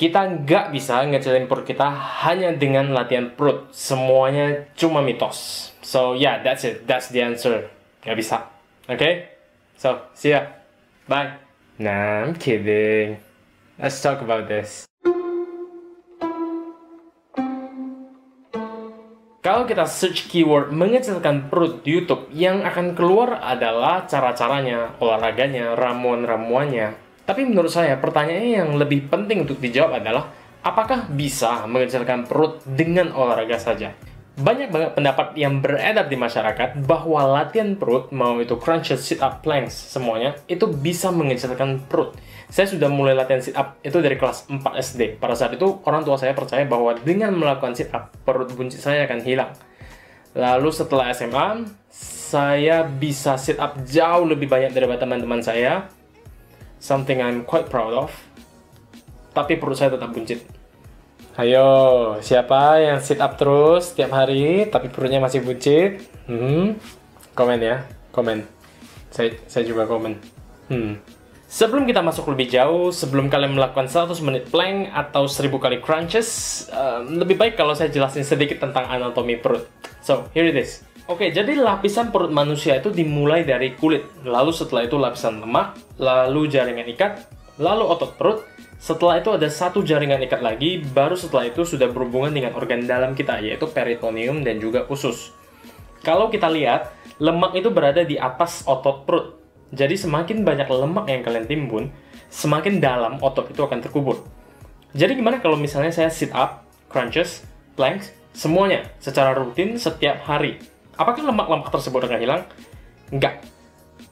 Kita nggak bisa ngecilin perut kita hanya dengan latihan perut. Semuanya cuma mitos. So yeah, that's it. That's the answer. Nggak bisa. Oke? Okay? So, see ya. Bye. Nah, I'm kidding. Let's talk about this. Kalau kita search keyword mengecilkan perut di YouTube, yang akan keluar adalah cara-caranya, olahraganya, ramuan-ramuannya. Tapi menurut saya, pertanyaannya yang lebih penting untuk dijawab adalah, apakah bisa mengecilkan perut dengan olahraga saja? Banyak banget pendapat yang beredar di masyarakat bahwa latihan perut, mau itu crunches, sit up, planks, semuanya, itu bisa mengecilkan perut. Saya sudah mulai latihan sit up itu dari kelas 4 SD. Pada saat itu, orang tua saya percaya bahwa dengan melakukan sit up, perut buncit saya akan hilang. Lalu setelah SMA, saya bisa sit up jauh lebih banyak daripada teman-teman saya. Something I'm quite proud of. Tapi perut saya tetap buncit. Ayo, siapa yang sit up terus setiap hari tapi perutnya masih buncit? Hmm, komen ya, komen. Saya, saya juga komen. Hmm. Sebelum kita masuk lebih jauh, sebelum kalian melakukan 100 menit plank atau 1000 kali crunches, um, lebih baik kalau saya jelasin sedikit tentang anatomi perut. So, here it is. Oke, jadi lapisan perut manusia itu dimulai dari kulit, lalu setelah itu lapisan lemak, lalu jaringan ikat, lalu otot perut, setelah itu ada satu jaringan ikat lagi, baru setelah itu sudah berhubungan dengan organ dalam kita, yaitu peritoneum dan juga usus. Kalau kita lihat, lemak itu berada di atas otot perut. Jadi semakin banyak lemak yang kalian timbun, semakin dalam otot itu akan terkubur. Jadi gimana kalau misalnya saya sit up, crunches, planks, semuanya secara rutin setiap hari. Apakah lemak-lemak tersebut akan hilang? Enggak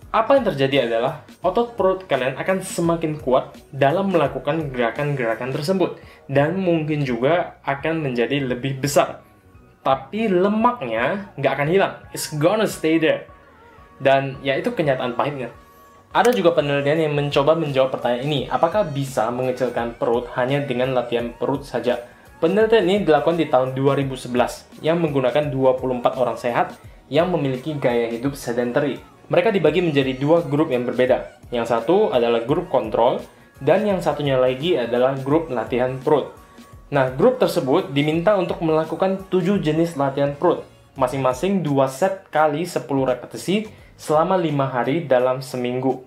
apa yang terjadi adalah otot perut kalian akan semakin kuat dalam melakukan gerakan-gerakan tersebut dan mungkin juga akan menjadi lebih besar. Tapi lemaknya nggak akan hilang, it's gonna stay there. Dan ya itu kenyataan pahitnya. Ada juga penelitian yang mencoba menjawab pertanyaan ini, apakah bisa mengecilkan perut hanya dengan latihan perut saja? Penelitian ini dilakukan di tahun 2011 yang menggunakan 24 orang sehat yang memiliki gaya hidup sedentary mereka dibagi menjadi dua grup yang berbeda. Yang satu adalah grup kontrol, dan yang satunya lagi adalah grup latihan perut. Nah, grup tersebut diminta untuk melakukan 7 jenis latihan perut, masing-masing 2 set kali 10 repetisi selama 5 hari dalam seminggu.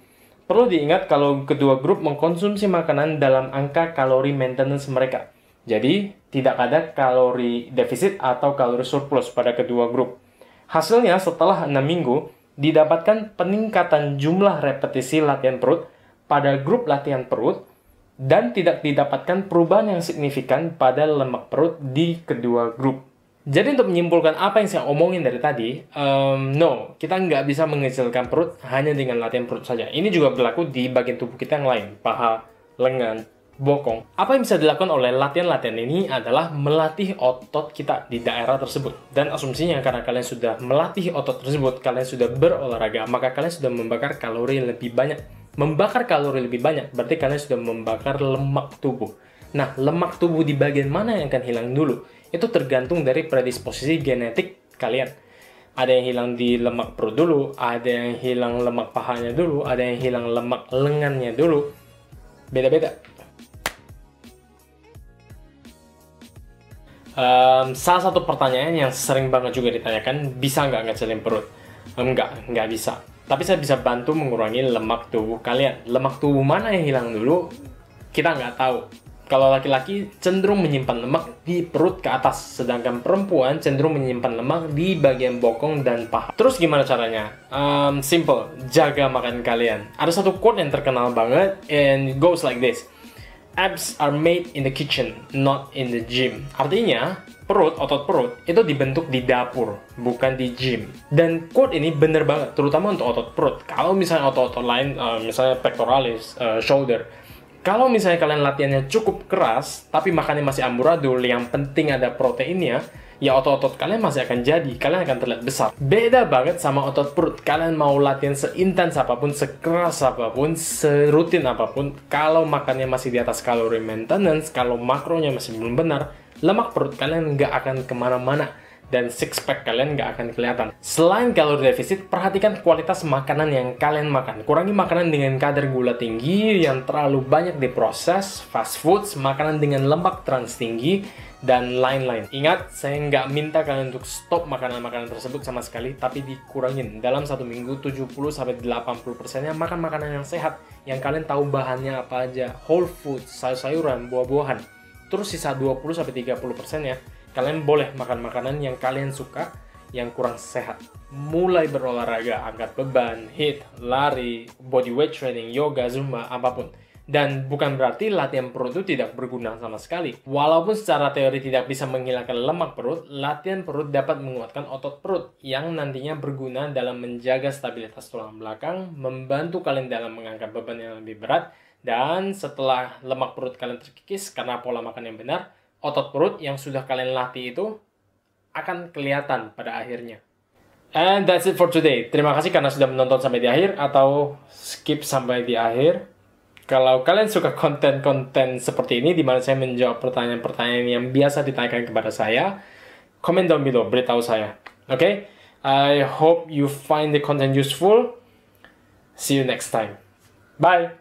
Perlu diingat kalau kedua grup mengkonsumsi makanan dalam angka kalori maintenance mereka. Jadi, tidak ada kalori defisit atau kalori surplus pada kedua grup. Hasilnya setelah 6 minggu, didapatkan peningkatan jumlah repetisi latihan perut pada grup latihan perut dan tidak didapatkan perubahan yang signifikan pada lemak perut di kedua grup. Jadi untuk menyimpulkan apa yang saya omongin dari tadi, um, no, kita nggak bisa mengecilkan perut hanya dengan latihan perut saja. Ini juga berlaku di bagian tubuh kita yang lain, paha, lengan, bokong. Apa yang bisa dilakukan oleh latihan-latihan ini adalah melatih otot kita di daerah tersebut. Dan asumsinya karena kalian sudah melatih otot tersebut, kalian sudah berolahraga, maka kalian sudah membakar kalori lebih banyak. Membakar kalori lebih banyak berarti kalian sudah membakar lemak tubuh. Nah, lemak tubuh di bagian mana yang akan hilang dulu? Itu tergantung dari predisposisi genetik kalian. Ada yang hilang di lemak perut dulu, ada yang hilang lemak pahanya dulu, ada yang hilang lemak lengannya dulu. Beda-beda. Um, salah satu pertanyaan yang sering banget juga ditanyakan, bisa nggak ngecilin perut? Um, nggak, bisa. Tapi saya bisa bantu mengurangi lemak tubuh kalian. Lemak tubuh mana yang hilang dulu, kita nggak tahu. Kalau laki-laki cenderung menyimpan lemak di perut ke atas, sedangkan perempuan cenderung menyimpan lemak di bagian bokong dan paha. Terus gimana caranya? Um, simple, jaga makan kalian. Ada satu quote yang terkenal banget, and it goes like this abs are made in the kitchen, not in the gym. Artinya, perut, otot perut, itu dibentuk di dapur, bukan di gym. Dan quote ini bener banget, terutama untuk otot perut. Kalau misalnya otot-otot lain, uh, misalnya pectoralis, uh, shoulder, kalau misalnya kalian latihannya cukup keras, tapi makannya masih amburadul, yang penting ada proteinnya, ya otot-otot kalian masih akan jadi, kalian akan terlihat besar. Beda banget sama otot perut, kalian mau latihan seintens apa pun, sekeras apa pun, serutin apa pun, kalau makannya masih di atas kalori maintenance, kalau makronya masih belum benar, lemak perut kalian nggak akan ke mana-mana. dan six pack kalian nggak akan kelihatan. Selain kalori defisit, perhatikan kualitas makanan yang kalian makan. Kurangi makanan dengan kadar gula tinggi yang terlalu banyak diproses, fast foods, makanan dengan lemak trans tinggi, dan lain-lain. Ingat, saya nggak minta kalian untuk stop makanan-makanan tersebut sama sekali, tapi dikurangin. Dalam satu minggu, 70-80%nya makan makanan yang sehat, yang kalian tahu bahannya apa aja. Whole food, sayur-sayuran, buah-buahan. Terus sisa 20-30%nya Kalian boleh makan makanan yang kalian suka, yang kurang sehat. Mulai berolahraga, angkat beban, hit, lari, body weight training, yoga, zumba, apa pun. Dan bukan berarti latihan perut itu tidak berguna sama sekali. Walaupun secara teori tidak bisa menghilangkan lemak perut, latihan perut dapat menguatkan otot perut yang nantinya berguna dalam menjaga stabilitas tulang belakang, membantu kalian dalam mengangkat beban yang lebih berat, dan setelah lemak perut kalian terkikis karena pola makan yang benar, otot perut yang sudah kalian latih itu akan kelihatan pada akhirnya. And that's it for today. Terima kasih karena sudah menonton sampai di akhir atau skip sampai di akhir. Kalau kalian suka konten-konten seperti ini di mana saya menjawab pertanyaan-pertanyaan yang biasa ditanyakan kepada saya, comment down below, beritahu saya. Oke? Okay? I hope you find the content useful. See you next time. Bye.